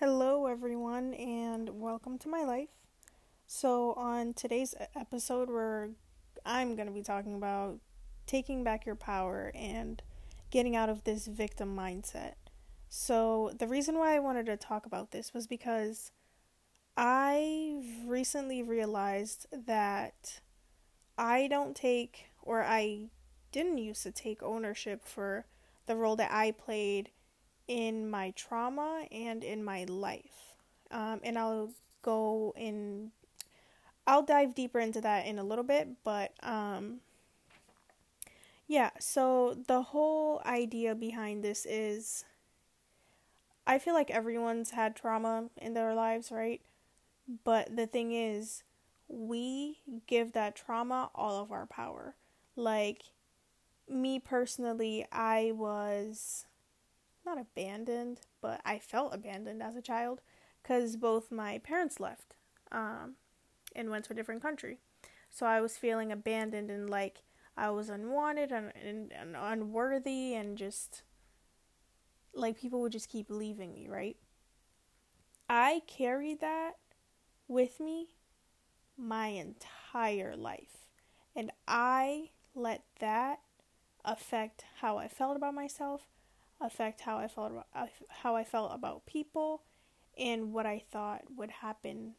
Hello, everyone, and welcome to my life. So, on today's episode, where I'm going to be talking about taking back your power and getting out of this victim mindset. So, the reason why I wanted to talk about this was because I recently realized that I don't take, or I didn't used to take ownership for the role that I played in my trauma and in my life. Um, and I'll go in, I'll dive deeper into that in a little bit, but um, yeah, so the whole idea behind this is I feel like everyone's had trauma in their lives, right? But the thing is, we give that trauma all of our power. Like, me personally, I was not abandoned, but I felt abandoned as a child because both my parents left um, and went to a different country. So I was feeling abandoned and like I was unwanted and, and, and unworthy and just like people would just keep leaving me, right? I carried that with me my entire life. And I let that affect how I felt about myself, affect how I felt about how I felt about people and what I thought would happen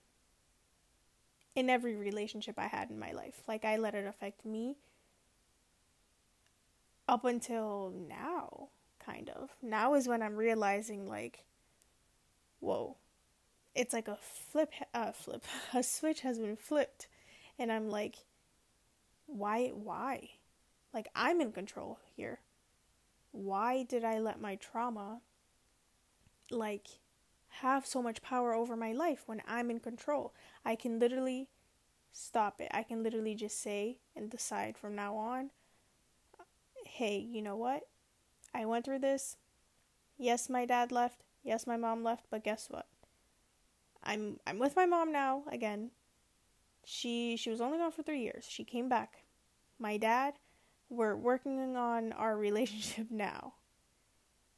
in every relationship I had in my life. Like I let it affect me up until now, kind of. Now is when I'm realizing like whoa. It's like a flip uh flip. A switch has been flipped and I'm like why why? Like I'm in control here why did I let my trauma like have so much power over my life when I'm in control? I can literally stop it. I can literally just say and decide from now on, hey, you know what? I went through this. Yes, my dad left. Yes, my mom left, but guess what? I'm I'm with my mom now again. She she was only gone for 3 years. She came back. My dad we're working on our relationship now.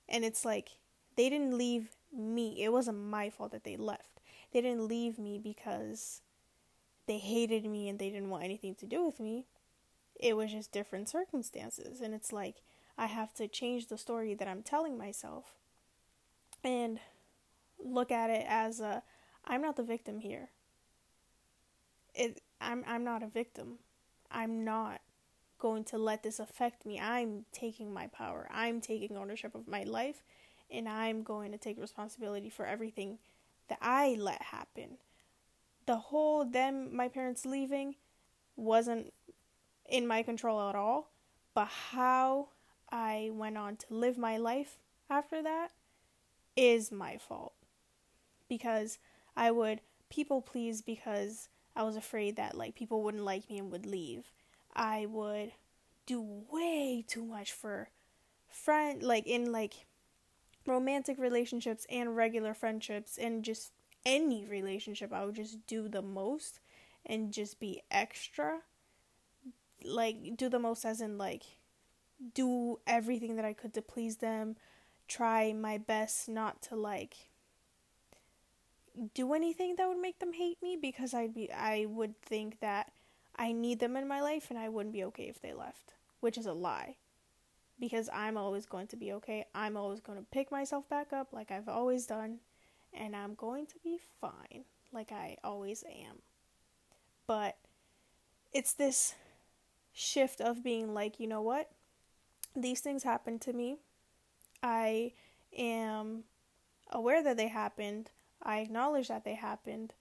And it's like they didn't leave me. It wasn't my fault that they left. They didn't leave me because they hated me and they didn't want anything to do with me. It was just different circumstances. And it's like I have to change the story that I'm telling myself and look at it as a I'm not the victim here. It I'm I'm not a victim. I'm not going to let this affect me. I'm taking my power. I'm taking ownership of my life and I'm going to take responsibility for everything that I let happen. The whole them my parents leaving wasn't in my control at all, but how I went on to live my life after that is my fault. Because I would people please because I was afraid that like people wouldn't like me and would leave. I would do way too much for friend like in like romantic relationships and regular friendships and just any relationship I would just do the most and just be extra. Like do the most as in like do everything that I could to please them try my best not to like do anything that would make them hate me because I'd be I would think that I need them in my life and I wouldn't be okay if they left, which is a lie. Because I'm always going to be okay. I'm always going to pick myself back up like I've always done, and I'm going to be fine like I always am. But it's this shift of being like, you know what? These things happened to me. I am aware that they happened. I acknowledge that they happened.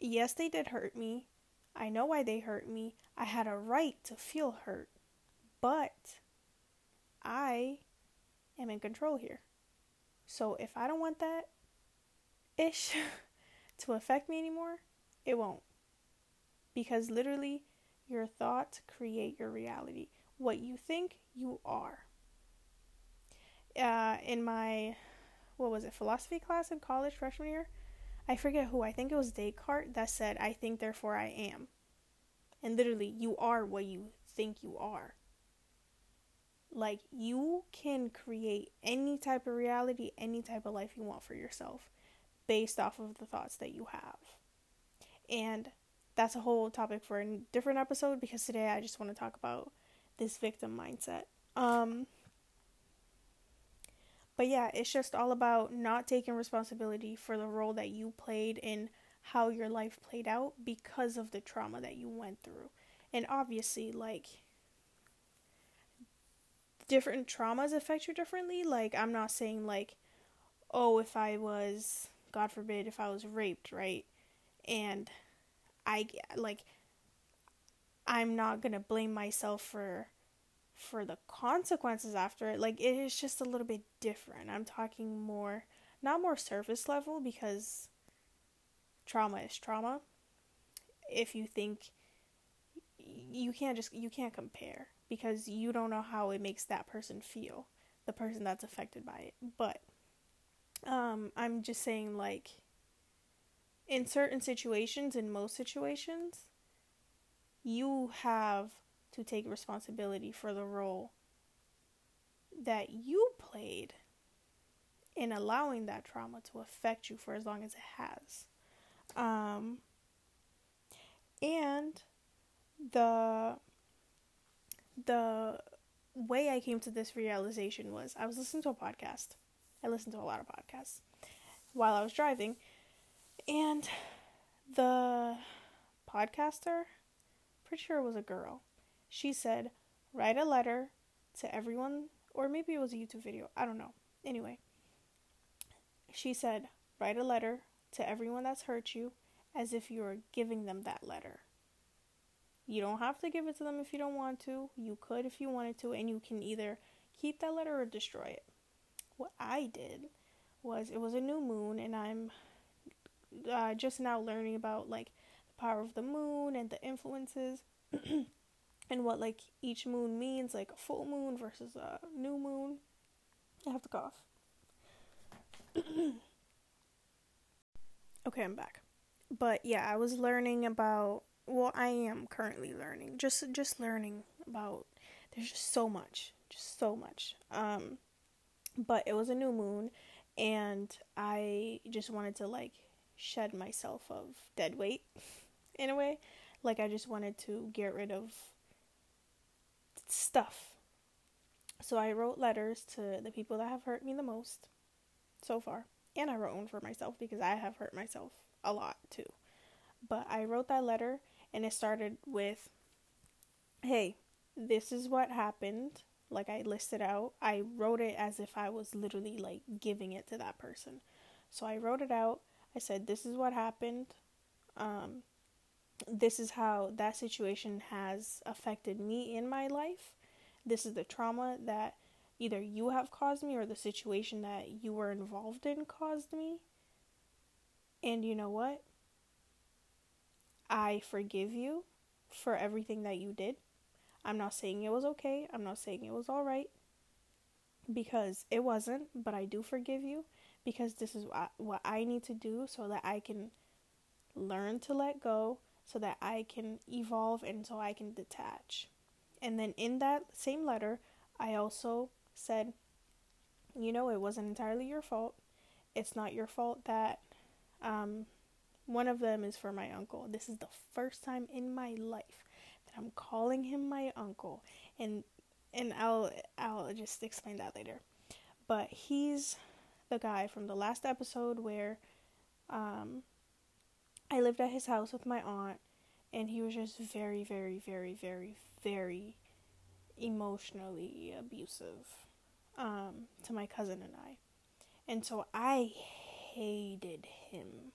Yes, they did hurt me. I know why they hurt me. I had a right to feel hurt. But I am in control here. So if I don't want that ish to affect me anymore, it won't. Because literally, your thoughts create your reality. What you think, you are. Uh, in my, what was it, philosophy class in college, freshman year, I forget who, I think it was Descartes that said, I think, therefore I am. And literally, you are what you think you are. Like, you can create any type of reality, any type of life you want for yourself. based off of the thoughts that you have. And that's a whole topic for a different episode because today I just want to talk about this victim mindset. Um, but yeah, it's just all about not taking responsibility for the role that you played in how your life played out because of the trauma that you went through. And obviously, like, different traumas affect you differently. Like, I'm not saying, like, oh, if I was, God forbid, if I was raped, right? And I, like, I'm not gonna blame myself for for the consequences after it like it is just a little bit different. I'm talking more not more surface level because trauma is trauma. If you think you can't just you can't compare because you don't know how it makes that person feel the person that's affected by it. But um i'm just saying like in certain situations in most situations you have to take responsibility for the role that you played in allowing that trauma to affect you for as long as it has. Um, and the the way I came to this realization was I was listening to a podcast. I listened to a lot of podcasts while I was driving, and the podcaster, pretty sure it was a girl, she said, write a letter to everyone, or maybe it was a YouTube video, I don't know. Anyway, she said, write a letter to everyone that's hurt you as if you were giving them that letter. You don't have to give it to them if you don't want to. You could if you wanted to, and you can either keep that letter or destroy it. What I did was it was a new moon, and I'm uh, just now learning about like the power of the moon and the influences. and what like each moon means, like a full moon versus a new moon. I have to cough. okay, I'm back. But yeah, I was learning about well, I am currently learning. Just just learning about there's just so much. Just so much. Um but it was a new moon and I just wanted to like shed myself of dead weight in a way. Like I just wanted to get rid of stuff. So I wrote letters to the people that have hurt me the most so far. And I wrote one for myself because I have hurt myself a lot too. But I wrote that letter and it started with Hey, this is what happened. Like I listed out. I wrote it as if I was literally like giving it to that person. So I wrote it out. I said, This is what happened. Um, this is how that situation has affected me in my life. This is the trauma that either you have caused me or the situation that you were involved in caused me. And you know what? I forgive you for everything that you did. I'm not saying it was okay. I'm not saying it was all right because it wasn't, but I do forgive you because this is what I need to do so that I can learn to let go so that I can evolve and so I can detach. And then in that same letter, I also said, you know, it wasn't entirely your fault. It's not your fault that um, one of them is for my uncle. This is the first time in my life that I'm calling him my uncle, and and I'll I'll just explain that later. But he's the guy from the last episode where um, I lived at his house with my aunt, and he was just very, very, very, very, very emotionally abusive um, to my cousin and I. And so I hated him.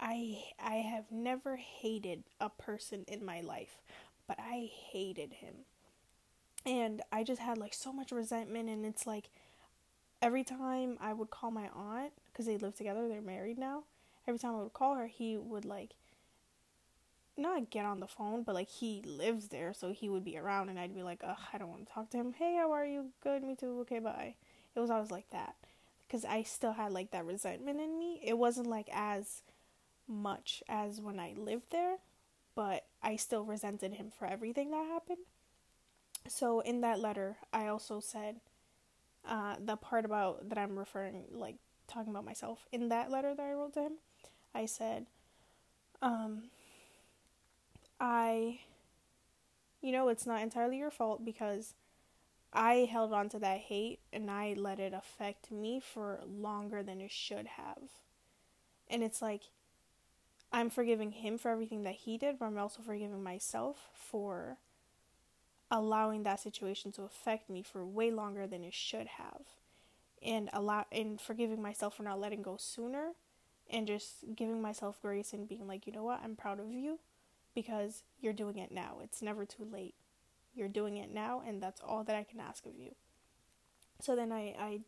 I I have never hated a person in my life, but I hated him. And I just had like so much resentment and it's like every time I would call my aunt cuz they live together, they're married now every time I would call her, he would like not get on the phone, but like he lives there, so he would be around, and I'd be like, ugh, I don't want to talk to him. Hey, how are you? Good, me too. Okay, bye. It was always like that because I still had like that resentment in me. It wasn't like as much as when I lived there, but I still resented him for everything that happened. So in that letter, I also said uh, the part about that I'm referring like talking about myself. In that letter that I wrote to him, I said, um, I, you know, it's not entirely your fault because I held on to that hate and I let it affect me for longer than it should have. And it's like, I'm forgiving him for everything that he did, but I'm also forgiving myself for allowing that situation to affect me for way longer than it should have. And allow and forgiving myself for not letting go sooner and just giving myself grace and being like, you know what, I'm proud of you because you're doing it now. It's never too late. You're doing it now, and that's all that I can ask of you. So then I, I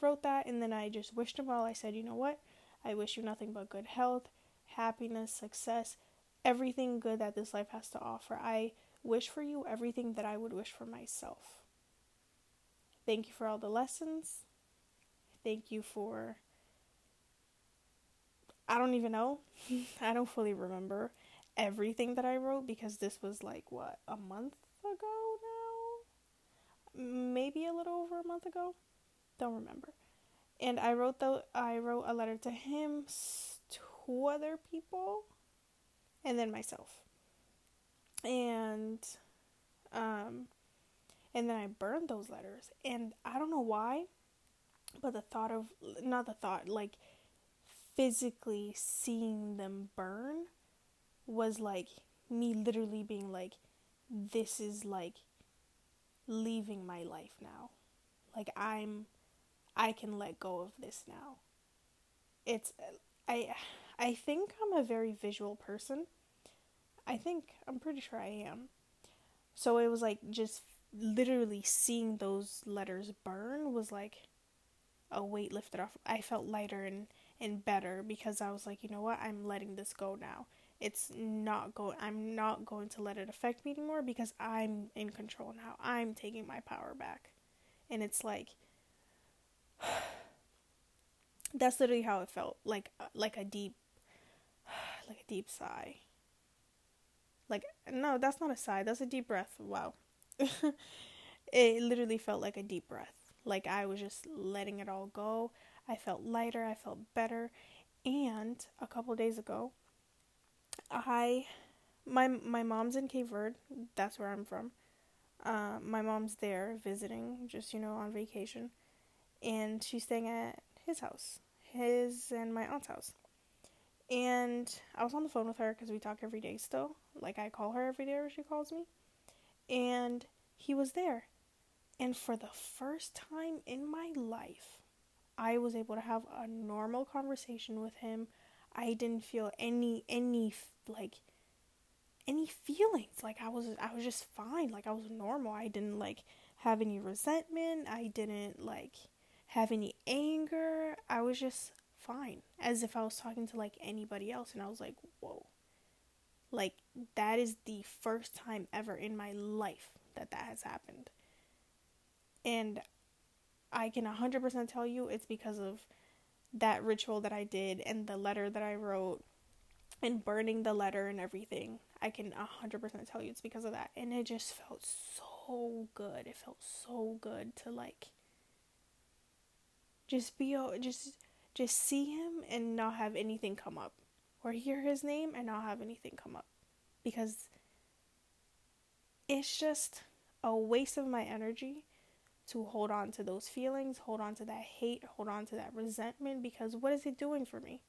wrote that, and then I just wished him well. I said, you know what? I wish you nothing but good health, happiness, success, everything good that this life has to offer. I wish for you everything that I would wish for myself. Thank you for all the lessons. Thank you for I don't even know. I don't fully remember everything that I wrote because this was like what, a month ago now? Maybe a little over a month ago. Don't remember. And I wrote the I wrote a letter to him, to other people, and then myself. And um and then I burned those letters. And I don't know why, but the thought of not the thought, like physically seeing them burn was like me literally being like, this is like leaving my life now. Like I'm, I can let go of this now. It's, I, I think I'm a very visual person. I think, I'm pretty sure I am. So it was like just literally seeing those letters burn was like a weight lifted off. I felt lighter and and better because I was like, you know what? I'm letting this go now. It's not going I'm not going to let it affect me anymore because I'm in control now. I'm taking my power back. And it's like that's literally how it felt. Like uh, like a deep like a deep sigh. Like no, that's not a sigh. That's a deep breath. Wow. it literally felt like a deep breath. Like I was just letting it all go. I felt lighter, I felt better. And a couple days ago, I my my mom's in Cape Verde. That's where I'm from. Uh, my mom's there visiting, just you know, on vacation, and she's staying at his house, his and my aunt's house. And I was on the phone with her because we talk every day still. Like I call her every day, or she calls me. And he was there, and for the first time in my life, I was able to have a normal conversation with him. I didn't feel any any like any feelings. Like I was I was just fine. Like I was normal. I didn't like have any resentment. I didn't like have any anger. I was just fine as if I was talking to like anybody else and I was like, "Whoa." Like that is the first time ever in my life that that has happened. And I can 100% tell you it's because of that ritual that I did and the letter that I wrote and burning the letter and everything. I can 100% tell you it's because of that. And it just felt so good. It felt so good to like just be just just see him and not have anything come up or hear his name and not have anything come up because it's just a waste of my energy to hold on to those feelings, hold on to that hate, hold on to that resentment because what is it doing for me?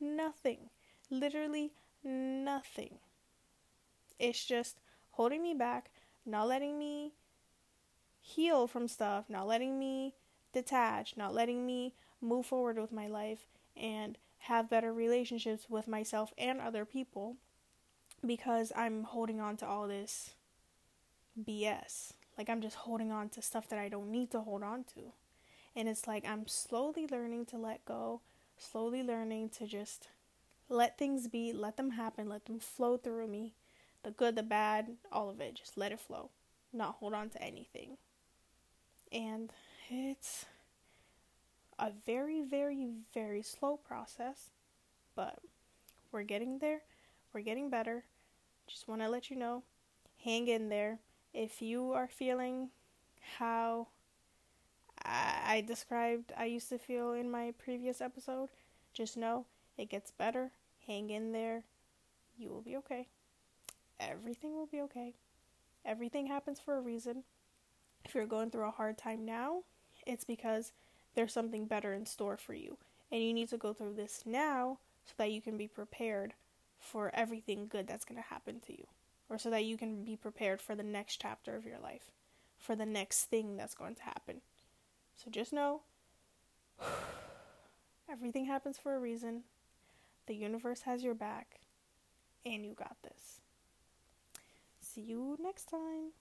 Nothing. Literally nothing. It's just holding me back, not letting me heal from stuff, not letting me detach, not letting me move forward with my life and have better relationships with myself and other people because I'm holding on to all this BS. Like I'm just holding on to stuff that I don't need to hold on to. And it's like I'm slowly learning to let go, slowly learning to just let things be, let them happen, let them flow through me. The good, the bad, all of it. Just let it flow. Not hold on to anything. And it's a very, very, very slow process, but we're getting there. We're getting better. Just want to let you know hang in there if you are feeling how I, described I used to feel in my previous episode, just know it gets better. Hang in there. You will be okay. Everything will be okay. Everything happens for a reason. If you're going through a hard time now, it's because there's something better in store for you. And you need to go through this now so that you can be prepared for everything good that's going to happen to you. Or so that you can be prepared for the next chapter of your life, for the next thing that's going to happen. So just know everything happens for a reason. The universe has your back, and you got this. See you next time.